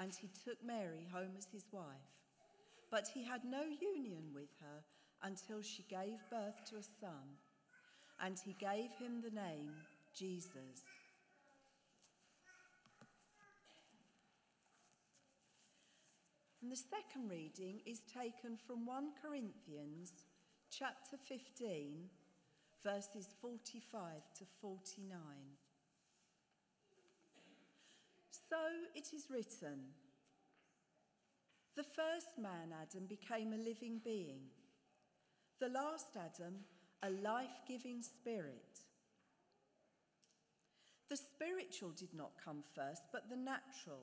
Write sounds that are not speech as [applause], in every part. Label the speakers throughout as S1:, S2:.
S1: and he took Mary home as his wife. But he had no union with her until she gave birth to a son, and he gave him the name Jesus. And the second reading is taken from 1 Corinthians chapter 15, verses 45 to 49. So it is written The first man, Adam, became a living being, the last Adam, a life giving spirit. The spiritual did not come first, but the natural,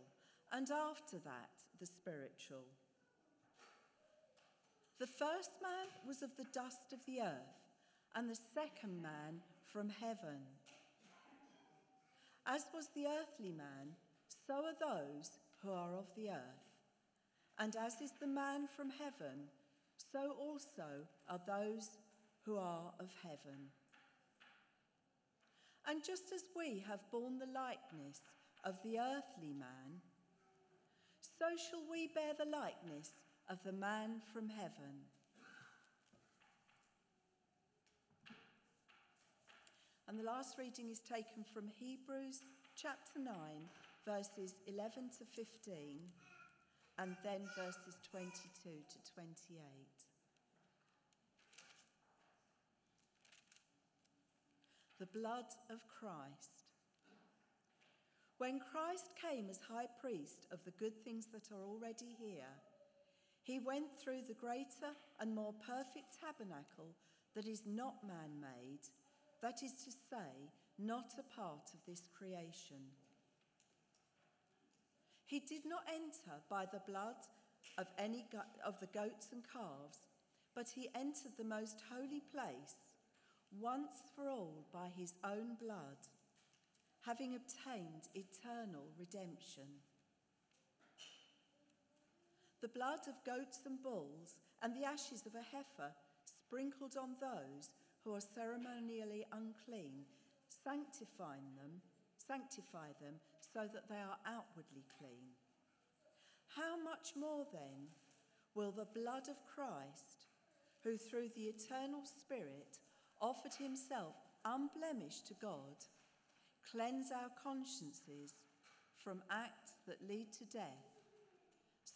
S1: and after that, the spiritual. The first man was of the dust of the earth, and the second man from heaven. As was the earthly man, so are those who are of the earth. And as is the man from heaven, so also are those who are of heaven. And just as we have borne the likeness of the earthly man, so shall we bear the likeness of the man from heaven. And the last reading is taken from Hebrews chapter 9, verses 11 to 15, and then verses 22 to 28. The blood of Christ. When Christ came as high priest of the good things that are already here, he went through the greater and more perfect tabernacle that is not man made, that is to say, not a part of this creation. He did not enter by the blood of any of the goats and calves, but he entered the most holy place once for all by his own blood, having obtained eternal redemption. The blood of goats and bulls and the ashes of a heifer sprinkled on those who are ceremonially unclean, sanctifying them sanctify them so that they are outwardly clean. How much more then will the blood of Christ, who through the eternal Spirit offered himself unblemished to God, cleanse our consciences from acts that lead to death,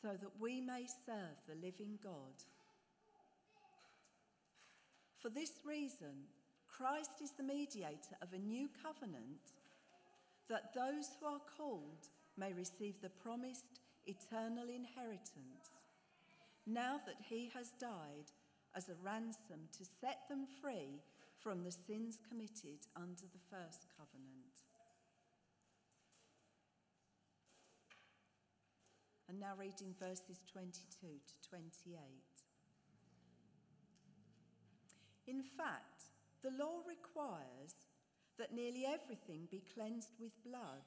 S1: so that we may serve the living God? For this reason, Christ is the mediator of a new covenant that those who are called may receive the promised eternal inheritance, now that he has died as a ransom to set them free from the sins committed under the first covenant. And now reading verses 22 to 28. In fact, the law requires that nearly everything be cleansed with blood.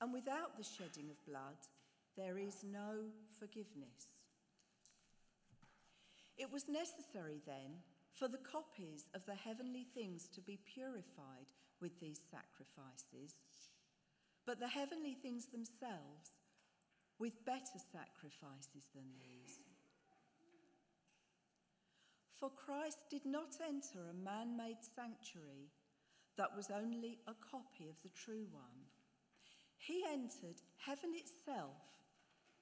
S1: And without the shedding of blood, there is no forgiveness. It was necessary then for the copies of the heavenly things to be purified with these sacrifices, but the heavenly things themselves with better sacrifices than these. For Christ did not enter a man made sanctuary that was only a copy of the true one. He entered heaven itself,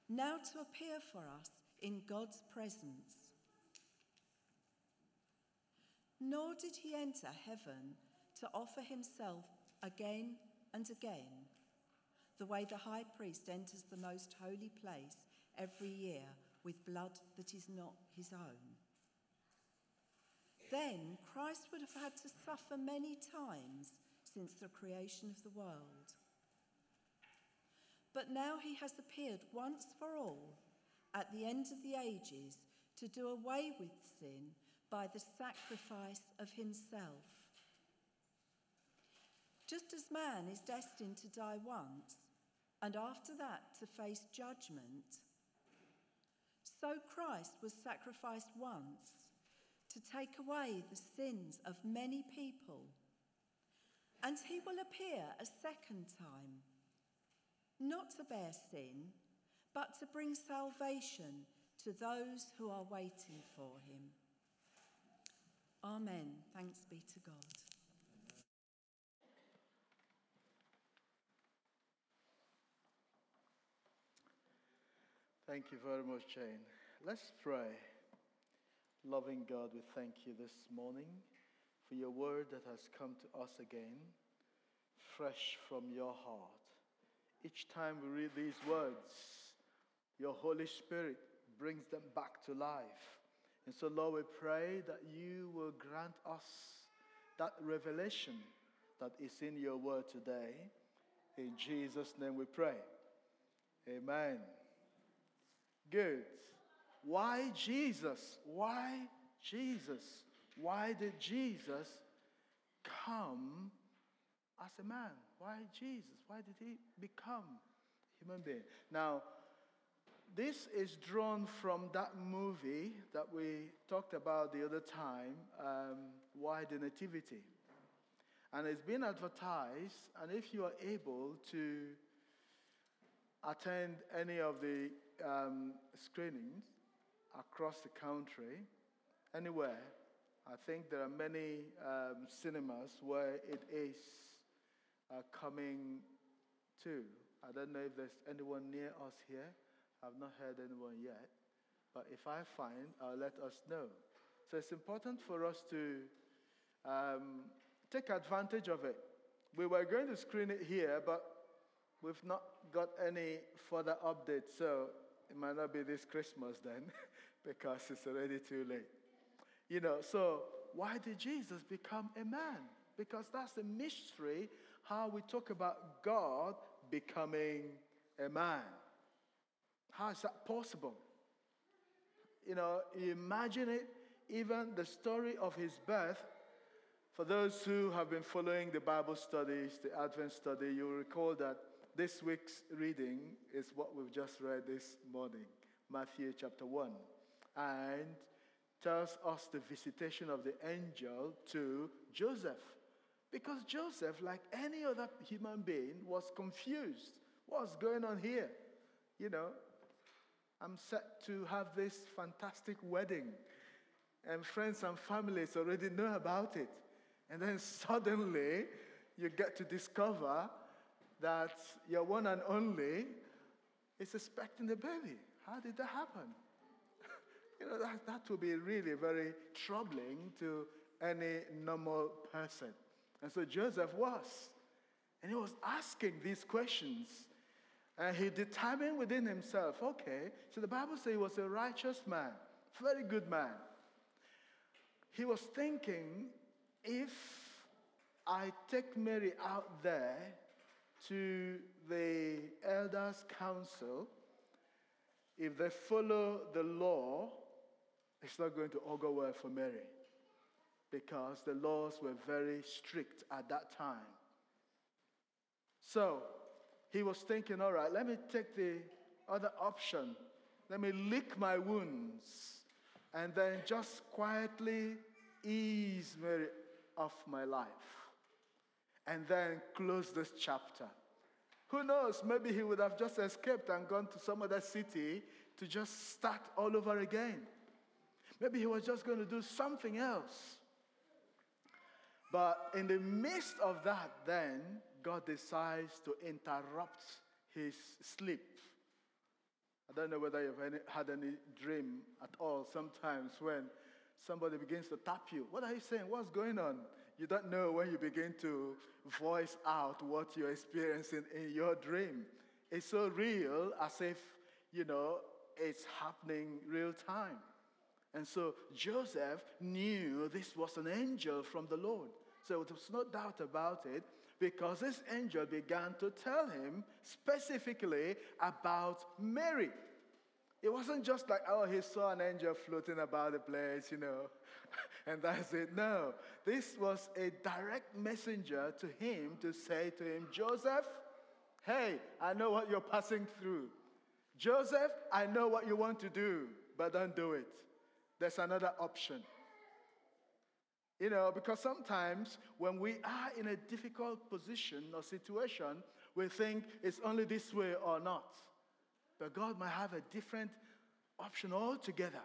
S1: now to appear for us in God's presence. Nor did he enter heaven to offer himself again and again, the way the high priest enters the most holy place every year with blood that is not his own. Then Christ would have had to suffer many times since the creation of the world. But now he has appeared once for all at the end of the ages to do away with sin by the sacrifice of himself. Just as man is destined to die once and after that to face judgment, so Christ was sacrificed once to take away the sins of many people. And he will appear a second time, not to bear sin, but to bring salvation to those who are waiting for him. Amen. Thanks be to God.
S2: Thank you very much, Jane. Let's pray. Loving God, we thank you this morning for your word that has come to us again, fresh from your heart. Each time we read these words, your Holy Spirit brings them back to life. And so, Lord, we pray that you will grant us that revelation that is in your word today. In Jesus' name we pray. Amen. Good. Why Jesus? Why Jesus? Why did Jesus come as a man? Why Jesus? Why did he become a human being? Now, this is drawn from that movie that we talked about the other time, um, Why the Nativity. And it's been advertised, and if you are able to attend any of the um, screenings across the country, anywhere, I think there are many um, cinemas where it is uh, coming to. I don't know if there's anyone near us here. I've not heard anyone yet. But if I find, I'll let us know. So it's important for us to um, take advantage of it. We were going to screen it here, but we've not got any further updates. So it might not be this Christmas then, [laughs] because it's already too late. You know, so why did Jesus become a man? Because that's the mystery how we talk about God becoming a man. How is that possible? You know, imagine it, even the story of his birth. For those who have been following the Bible studies, the Advent study, you'll recall that this week's reading is what we've just read this morning Matthew chapter 1. And tells us the visitation of the angel to Joseph. Because Joseph, like any other human being, was confused. What's going on here? You know, I'm set to have this fantastic wedding, and friends and families already know about it. And then [laughs] suddenly, you get to discover that your one and only is expecting a baby. How did that happen? You know, that, that would be really very troubling to any normal person. And so Joseph was. And he was asking these questions and he determined within himself, okay, so the Bible says he was a righteous man, very good man. He was thinking, if I take Mary out there to the elders' council, if they follow the law, it's not going to augur well for Mary because the laws were very strict at that time. So he was thinking, all right, let me take the other option. Let me lick my wounds and then just quietly ease Mary off my life. And then close this chapter. Who knows? Maybe he would have just escaped and gone to some other city to just start all over again. Maybe he was just going to do something else. But in the midst of that, then, God decides to interrupt his sleep. I don't know whether you've any, had any dream at all sometimes when somebody begins to tap you. What are you saying? What's going on? You don't know when you begin to voice out what you're experiencing in your dream. It's so real as if, you know, it's happening real time. And so Joseph knew this was an angel from the Lord. So there was no doubt about it because this angel began to tell him specifically about Mary. It wasn't just like, oh, he saw an angel floating about the place, you know, [laughs] and that's it. No, this was a direct messenger to him to say to him, Joseph, hey, I know what you're passing through. Joseph, I know what you want to do, but don't do it. There's another option. You know, because sometimes when we are in a difficult position or situation, we think it's only this way or not. But God might have a different option altogether.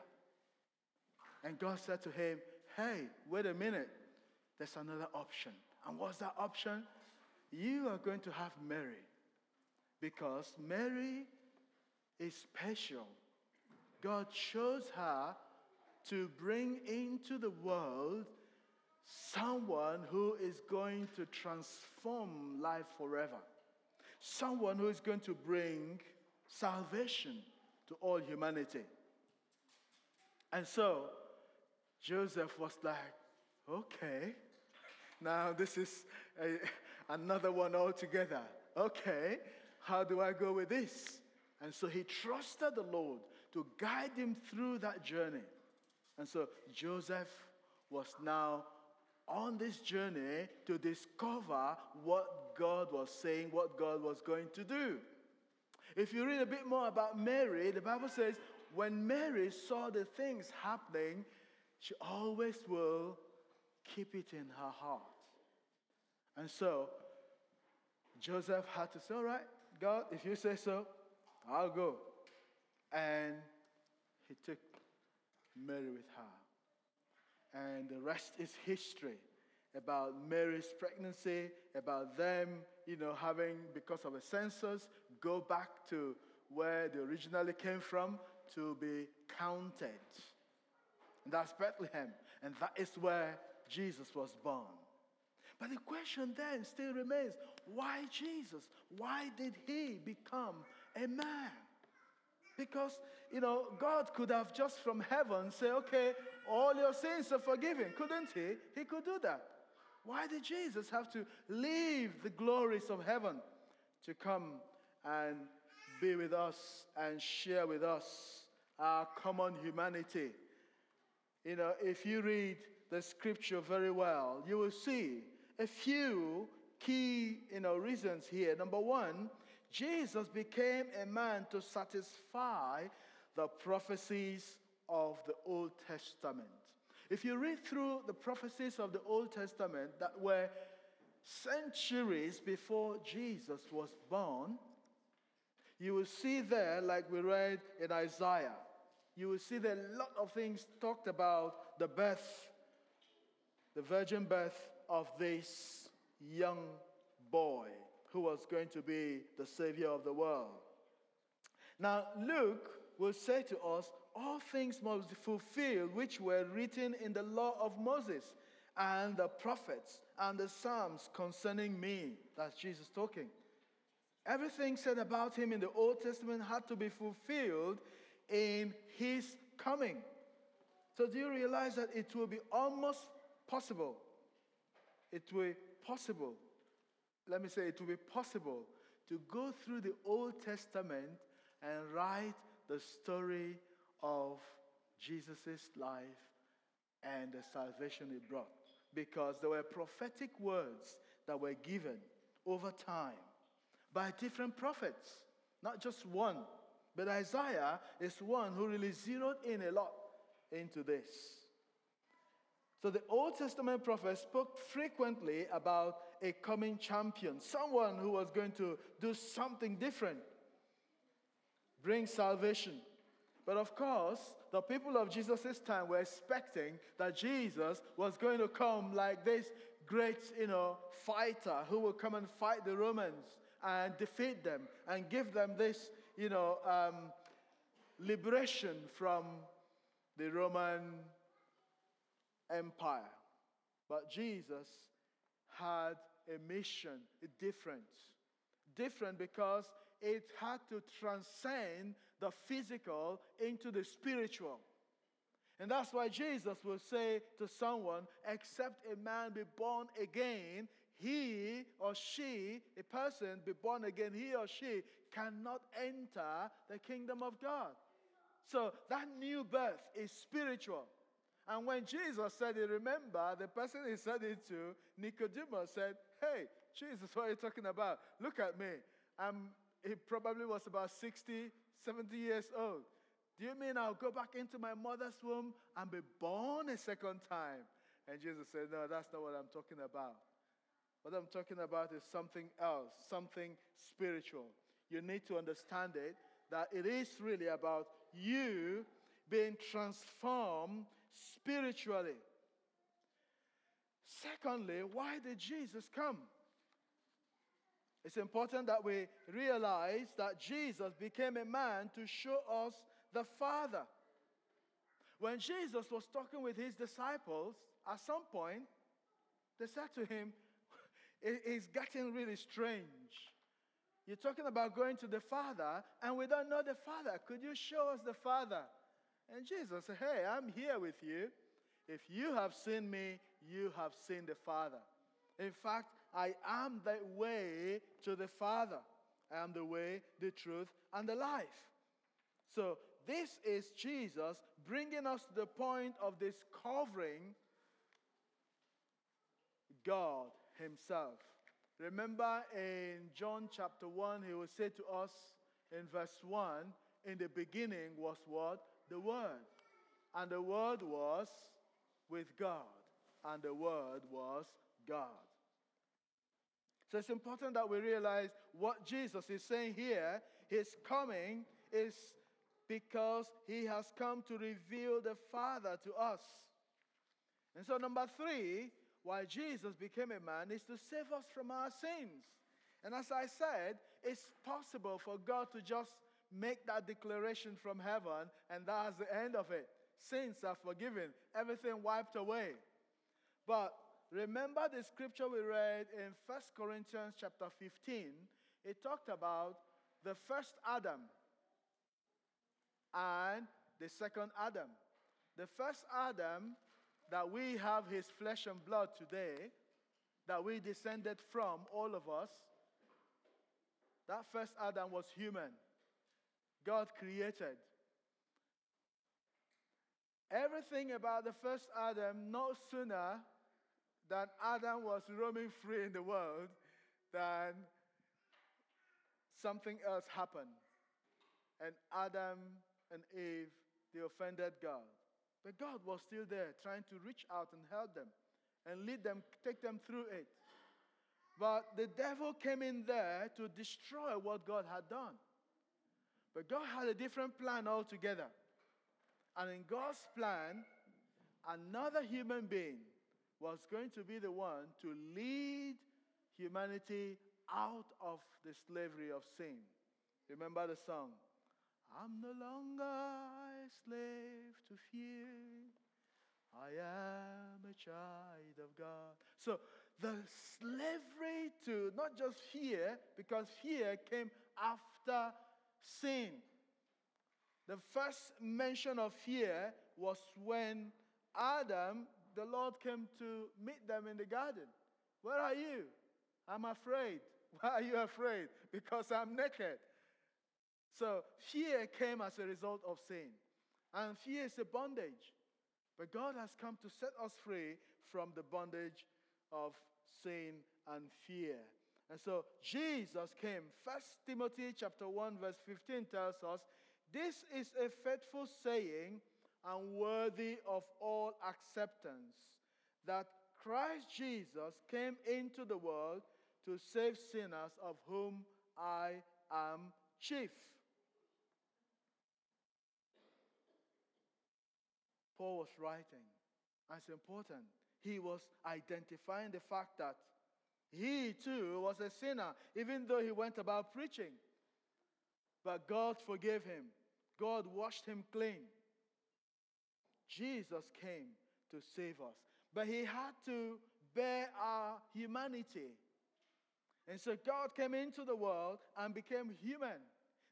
S2: And God said to him, Hey, wait a minute. There's another option. And what's that option? You are going to have Mary. Because Mary is special. God chose her to bring into the world someone who is going to transform life forever, someone who is going to bring salvation to all humanity. And so Joseph was like, okay, now this is a, another one altogether. Okay, how do I go with this? And so he trusted the Lord to guide him through that journey. And so Joseph was now on this journey to discover what God was saying, what God was going to do. If you read a bit more about Mary, the Bible says when Mary saw the things happening, she always will keep it in her heart. And so Joseph had to say, All right, God, if you say so, I'll go. And he took Mary with her. And the rest is history about Mary's pregnancy, about them, you know, having, because of a census, go back to where they originally came from to be counted. And that's Bethlehem. And that is where Jesus was born. But the question then still remains why Jesus? Why did he become a man? Because, you know, God could have just from heaven say, okay, all your sins are forgiven, couldn't he? He could do that. Why did Jesus have to leave the glories of heaven to come and be with us and share with us our common humanity? You know, if you read the scripture very well, you will see a few key, you know, reasons here. Number one, Jesus became a man to satisfy the prophecies of the Old Testament. If you read through the prophecies of the Old Testament that were centuries before Jesus was born, you will see there, like we read in Isaiah, you will see there a lot of things talked about the birth, the virgin birth of this young boy who was going to be the Savior of the world. Now, Luke will say to us, All things must be fulfilled which were written in the law of Moses and the prophets and the Psalms concerning me. That's Jesus talking. Everything said about him in the Old Testament had to be fulfilled in his coming. So, do you realize that it will be almost possible? It will be possible let me say, it will be possible to go through the Old Testament and write the story of Jesus' life and the salvation he brought. Because there were prophetic words that were given over time by different prophets, not just one. But Isaiah is one who really zeroed in a lot into this. So the Old Testament prophets spoke frequently about a coming champion, someone who was going to do something different, bring salvation. But of course, the people of Jesus' time were expecting that Jesus was going to come like this great, you know, fighter who will come and fight the Romans and defeat them and give them this, you know, um, liberation from the Roman Empire. But Jesus had a mission, different. Different because it had to transcend the physical into the spiritual. And that's why Jesus will say to someone, except a man be born again, he or she, a person be born again, he or she cannot enter the kingdom of God. So that new birth is spiritual. And when Jesus said it, remember, the person he said it to, Nicodemus, said, Hey, Jesus, what are you talking about? Look at me. I'm, he probably was about 60, 70 years old. Do you mean I'll go back into my mother's womb and be born a second time? And Jesus said, No, that's not what I'm talking about. What I'm talking about is something else, something spiritual. You need to understand it that it is really about you being transformed spiritually. Secondly, why did Jesus come? It's important that we realize that Jesus became a man to show us the Father. When Jesus was talking with his disciples, at some point, they said to him, [laughs] It's getting really strange. You're talking about going to the Father, and we don't know the Father. Could you show us the Father? And Jesus said, Hey, I'm here with you. If you have seen me, you have seen the Father. In fact, I am the way to the Father. I am the way, the truth, and the life. So, this is Jesus bringing us to the point of discovering God Himself. Remember in John chapter 1, he will say to us in verse 1 In the beginning was what? The Word. And the Word was with God. And the Word was God. So it's important that we realize what Jesus is saying here. His coming is because he has come to reveal the Father to us. And so, number three, why Jesus became a man is to save us from our sins. And as I said, it's possible for God to just make that declaration from heaven and that's the end of it. Sins are forgiven, everything wiped away. But remember the scripture we read in 1 Corinthians chapter 15? It talked about the first Adam and the second Adam. The first Adam that we have his flesh and blood today, that we descended from, all of us, that first Adam was human. God created. Everything about the first Adam, no sooner than Adam was roaming free in the world, than something else happened. And Adam and Eve, they offended God. But God was still there trying to reach out and help them and lead them, take them through it. But the devil came in there to destroy what God had done. But God had a different plan altogether. And in God's plan, another human being was going to be the one to lead humanity out of the slavery of sin. Remember the song? I'm no longer a slave to fear. I am a child of God. So the slavery to not just fear, because fear came after sin. The first mention of fear was when Adam, the Lord came to meet them in the garden. Where are you? I'm afraid. [laughs] Why are you afraid? Because I'm naked. So fear came as a result of sin. And fear is a bondage. But God has come to set us free from the bondage of sin and fear. And so Jesus came. First Timothy chapter 1 verse 15 tells us, this is a faithful saying and worthy of all acceptance that Christ Jesus came into the world to save sinners of whom I am chief. Paul was writing. And it's important. He was identifying the fact that he too was a sinner, even though he went about preaching. But God forgave him. God washed him clean. Jesus came to save us. But he had to bear our humanity. And so God came into the world and became human.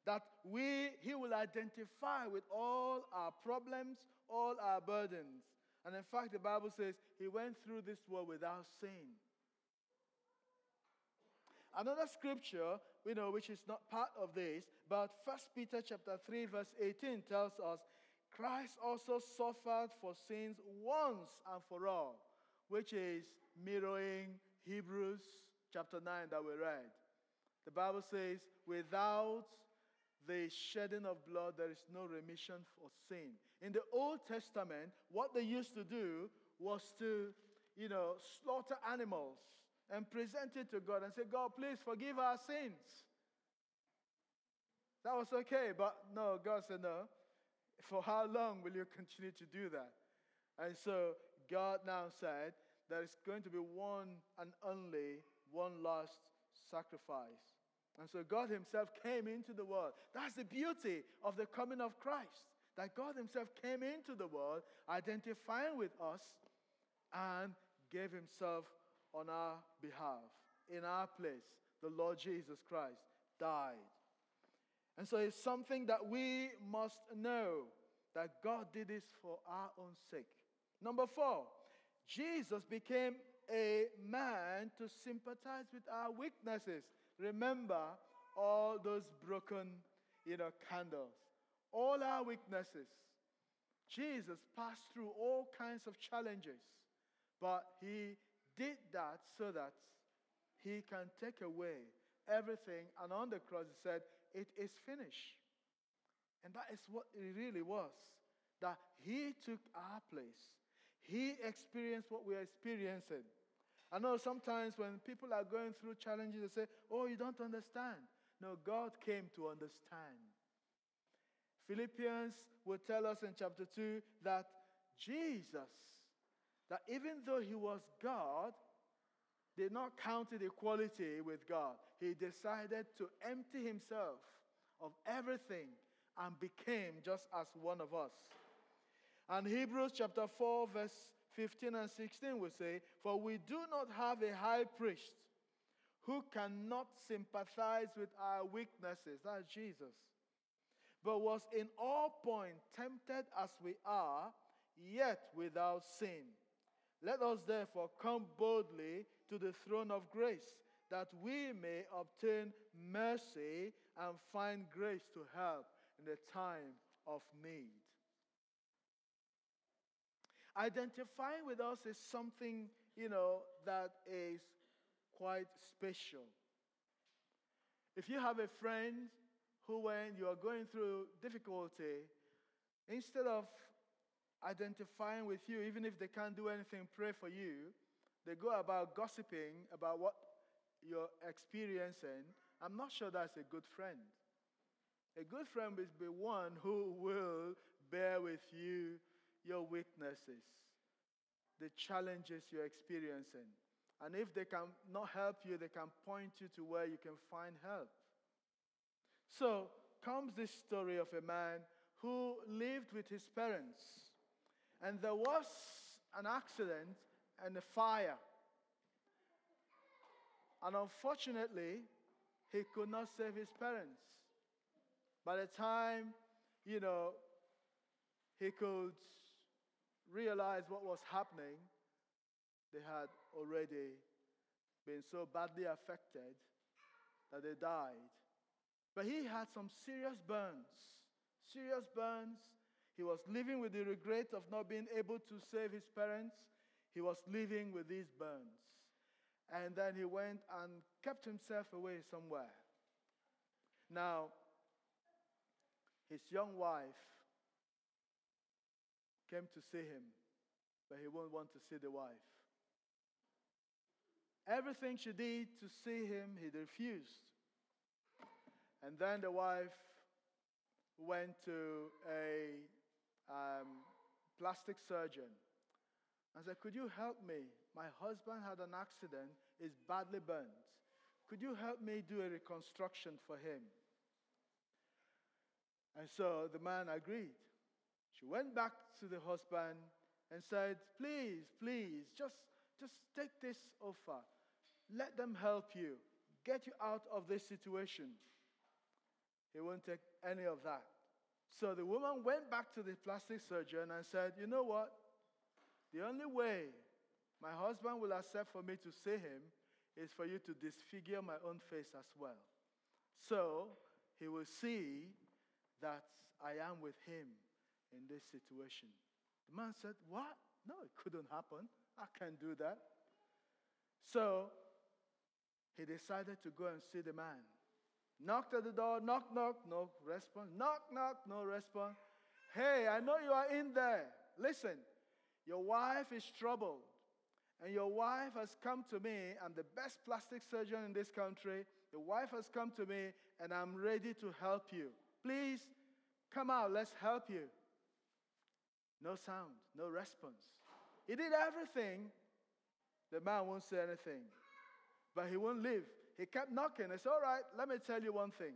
S2: That we, he will identify with all our problems, all our burdens. And in fact, the Bible says he went through this world without sin. Another scripture, we know, which is not part of this, but 1 Peter chapter 3, verse 18 tells us, Christ also suffered for sins once and for all, which is mirroring Hebrews chapter 9 that we read. The Bible says, without the shedding of blood, there is no remission for sin. In the Old Testament, what they used to do was to, you know, slaughter animals and present it to God and say, God, please forgive our sins. That was okay, but no, God said, no. For how long will you continue to do that? And so God now said, there is going to be one and only one last sacrifice. And so God Himself came into the world. That's the beauty of the coming of Christ. That God Himself came into the world, identifying with us, and gave Himself on our behalf, in our place. The Lord Jesus Christ died. And so it's something that we must know that God did this for our own sake. Number four, Jesus became a man to sympathize with our weaknesses. Remember all those broken, you know, candles, all our weaknesses. Jesus passed through all kinds of challenges, but he did that so that he can take away everything. And on the cross, he said, It is finished. And that is what it really was that he took our place. He experienced what we are experiencing. I know sometimes when people are going through challenges, they say, Oh, you don't understand. No, God came to understand. Philippians will tell us in chapter 2 that Jesus that even though he was God, did not count equality with God. He decided to empty himself of everything and became just as one of us. And Hebrews chapter 4, verse 15 and 16 will say, For we do not have a high priest who cannot sympathize with our weaknesses. That's Jesus. But was in all points tempted as we are, yet without sin. Let us therefore come boldly to the throne of grace, that we may obtain mercy and find grace to help in the time of need. Identifying with us is something, you know, that is quite special. If you have a friend who, when you are going through difficulty, instead of identifying with you, even if they can't do anything, pray for you. They go about gossiping about what you're experiencing. I'm not sure that's a good friend. A good friend will be one who will bear with you your weaknesses, the challenges you're experiencing. And if they can not help you, they can point you to where you can find help. So comes this story of a man who lived with his parents and there was an accident and a fire. And unfortunately, he could not save his parents. By the time, you know, he could realize what was happening, they had already been so badly affected that they died. But he had some serious burns, serious burns he was living with the regret of not being able to save his parents. He was living with these burns. And then he went and kept himself away somewhere. Now, his young wife came to see him, but he won't want to see the wife. Everything she did to see him, he refused. And then the wife went to a um, plastic surgeon. and said, Could you help me? My husband had an accident, is badly burnt. Could you help me do a reconstruction for him? And so the man agreed. She went back to the husband and said, Please, please, just, just take this offer. Let them help you, get you out of this situation. He won't take any of that. So the woman went back to the plastic surgeon and said, You know what? The only way my husband will accept for me to see him is for you to disfigure my own face as well. So he will see that I am with him in this situation. The man said, What? No, it couldn't happen. I can't do that. So he decided to go and see the man. Knocked at the door, knock, knock, no response. Knock, knock, no response. Hey, I know you are in there. Listen, your wife is troubled. And your wife has come to me. I'm the best plastic surgeon in this country. The wife has come to me, and I'm ready to help you. Please come out. Let's help you. No sound, no response. He did everything. The man won't say anything, but he won't leave. He kept knocking. It's all right. Let me tell you one thing.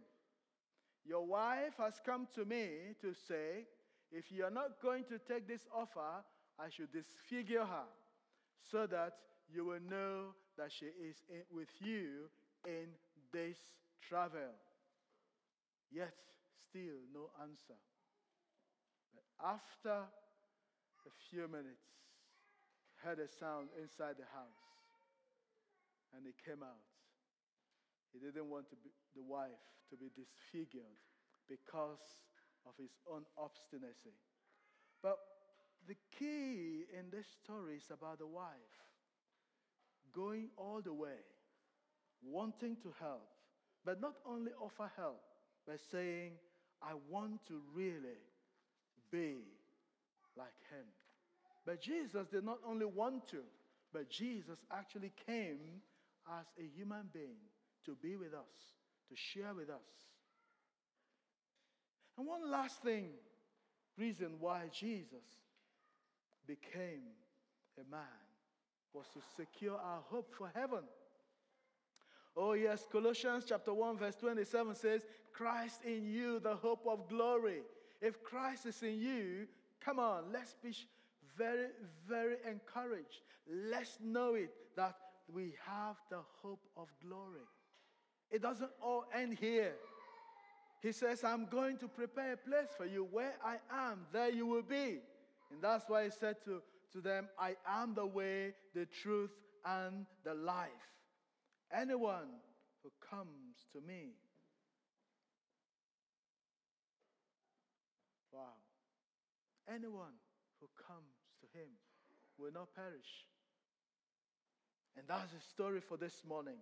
S2: Your wife has come to me to say, if you are not going to take this offer, I should disfigure her so that you will know that she is in, with you in this travel. Yet, still no answer. But after a few minutes, heard a sound inside the house, and he came out. He didn't want the wife to be disfigured because of his own obstinacy. But the key in this story is about the wife going all the way, wanting to help, but not only offer help, but saying, I want to really be like him. But Jesus did not only want to, but Jesus actually came as a human being to be with us, to share with us. And one last thing, reason why Jesus became a man was to secure our hope for heaven. Oh, yes, Colossians chapter 1, verse 27 says, Christ in you, the hope of glory. If Christ is in you, come on, let's be very, very encouraged. Let's know it that we have the hope of glory. It doesn't all end here. He says, I'm going to prepare a place for you. Where I am, there you will be. And that's why he said to, to them, I am the way, the truth, and the life. Anyone who comes to me. Wow. Anyone who comes to him will not perish. And that's the story for this morning.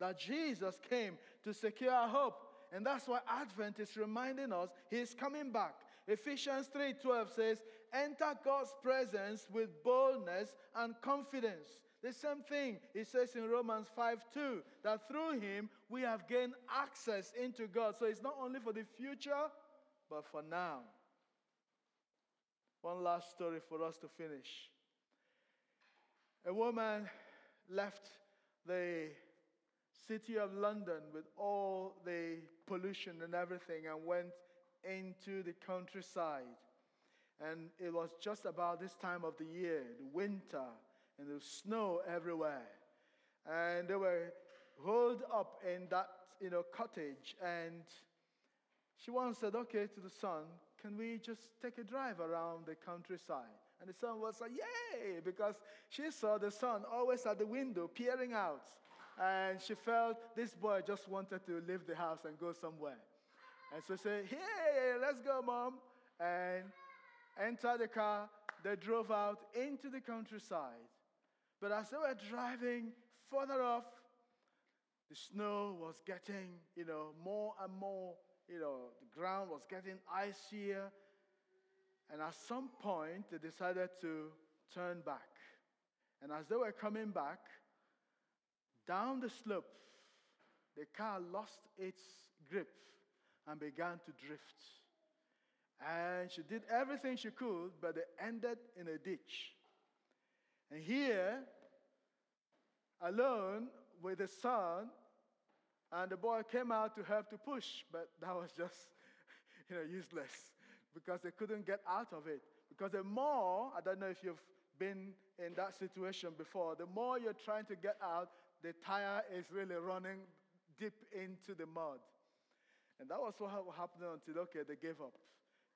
S2: That Jesus came to secure our hope. And that's why Advent is reminding us he is coming back. Ephesians 3:12 says, "Enter God's presence with boldness and confidence." The same thing he says in Romans 5:2 that through him we have gained access into God. So it's not only for the future, but for now. One last story for us to finish. A woman left the city of London with all the pollution and everything and went into the countryside. And it was just about this time of the year, the winter, and the snow everywhere. And they were holed up in that you know, cottage. And she once said, Okay, to the son, can we just take a drive around the countryside? And the son was like, Yay! Because she saw the son always at the window peering out. And she felt this boy just wanted to leave the house and go somewhere. And so said, Hey, let's go, mom. And enter the car. They drove out into the countryside. But as they were driving further off, the snow was getting, you know, more and more, you know, the ground was getting icier. And at some point, they decided to turn back. And as they were coming back, down the slope, the car lost its grip and began to drift. And she did everything she could, but it ended in a ditch. And here, alone with the son, and the boy came out to help to push, but that was just, [laughs] you know, useless because they couldn't get out of it. Because the more, I don't know if you've been in that situation before, the more you're trying to get out, the tire is really running deep into the mud. And that was what happened until, okay, they gave up.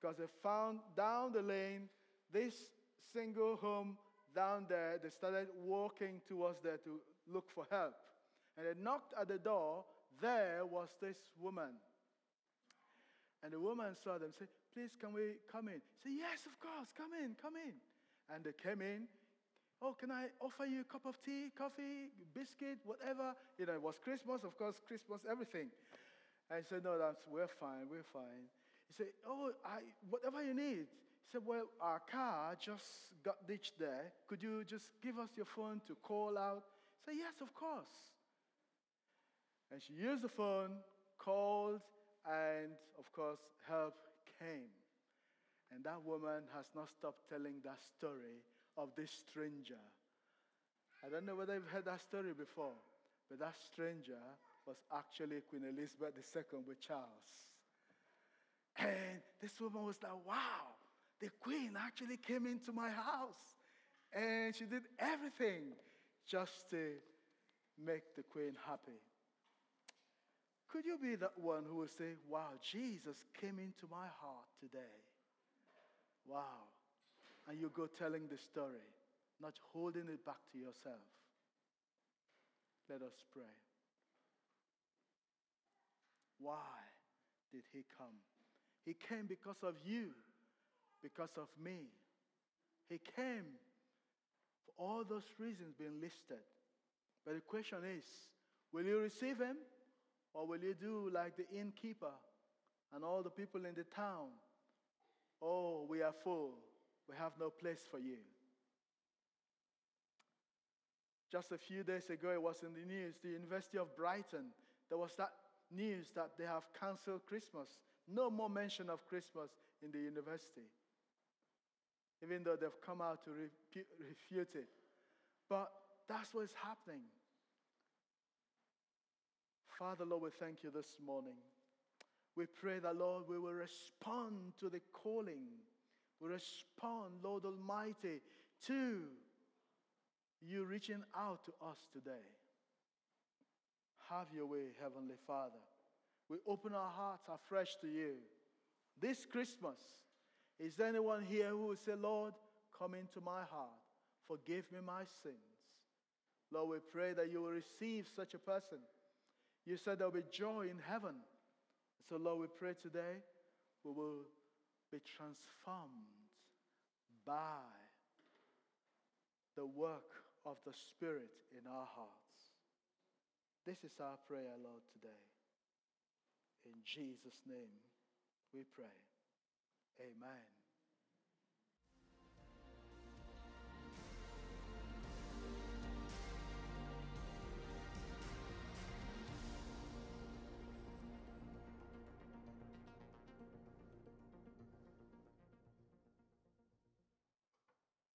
S2: Because they found down the lane this single home down there. They started walking towards there to look for help. And they knocked at the door. There was this woman. And the woman saw them, say, Please, can we come in? Say, Yes, of course, come in, come in. And they came in. Oh, can I offer you a cup of tea, coffee, biscuit, whatever? You know, it was Christmas, of course, Christmas, everything. He said, No, that's, we're fine, we're fine. He said, Oh, I, whatever you need. He said, Well, our car just got ditched there. Could you just give us your phone to call out? He said, Yes, of course. And she used the phone, called, and of course, help came. And that woman has not stopped telling that story of this stranger. I don't know whether you've heard that story before, but that stranger was actually Queen Elizabeth II with Charles. And this woman was like, wow, the queen actually came into my house. And she did everything just to make the queen happy. Could you be that one who will say, Wow, Jesus came into my heart today? Wow. And you go telling the story, not holding it back to yourself. Let us pray. Why did he come? He came because of you, because of me. He came for all those reasons being listed. But the question is will you receive him? Or will you do like the innkeeper and all the people in the town? Oh, we are full. We have no place for you. Just a few days ago, it was in the news, the University of Brighton, there was that news that they have canceled Christmas. No more mention of Christmas in the university, even though they've come out to refute it. But that's what's happening. Father, Lord, we thank you this morning. We pray that, Lord, we will respond to the calling. We respond, Lord Almighty, to you reaching out to us today. Have your way, Heavenly Father. We open our hearts afresh to you. This Christmas, is there anyone here who will say, Lord, come into my heart, forgive me my sins? Lord, we pray that you will receive such a person you said there will be joy in heaven. So, Lord, we pray today we will be transformed by the work of the Spirit in our hearts. This is our prayer, Lord, today. In Jesus' name we pray. Amen.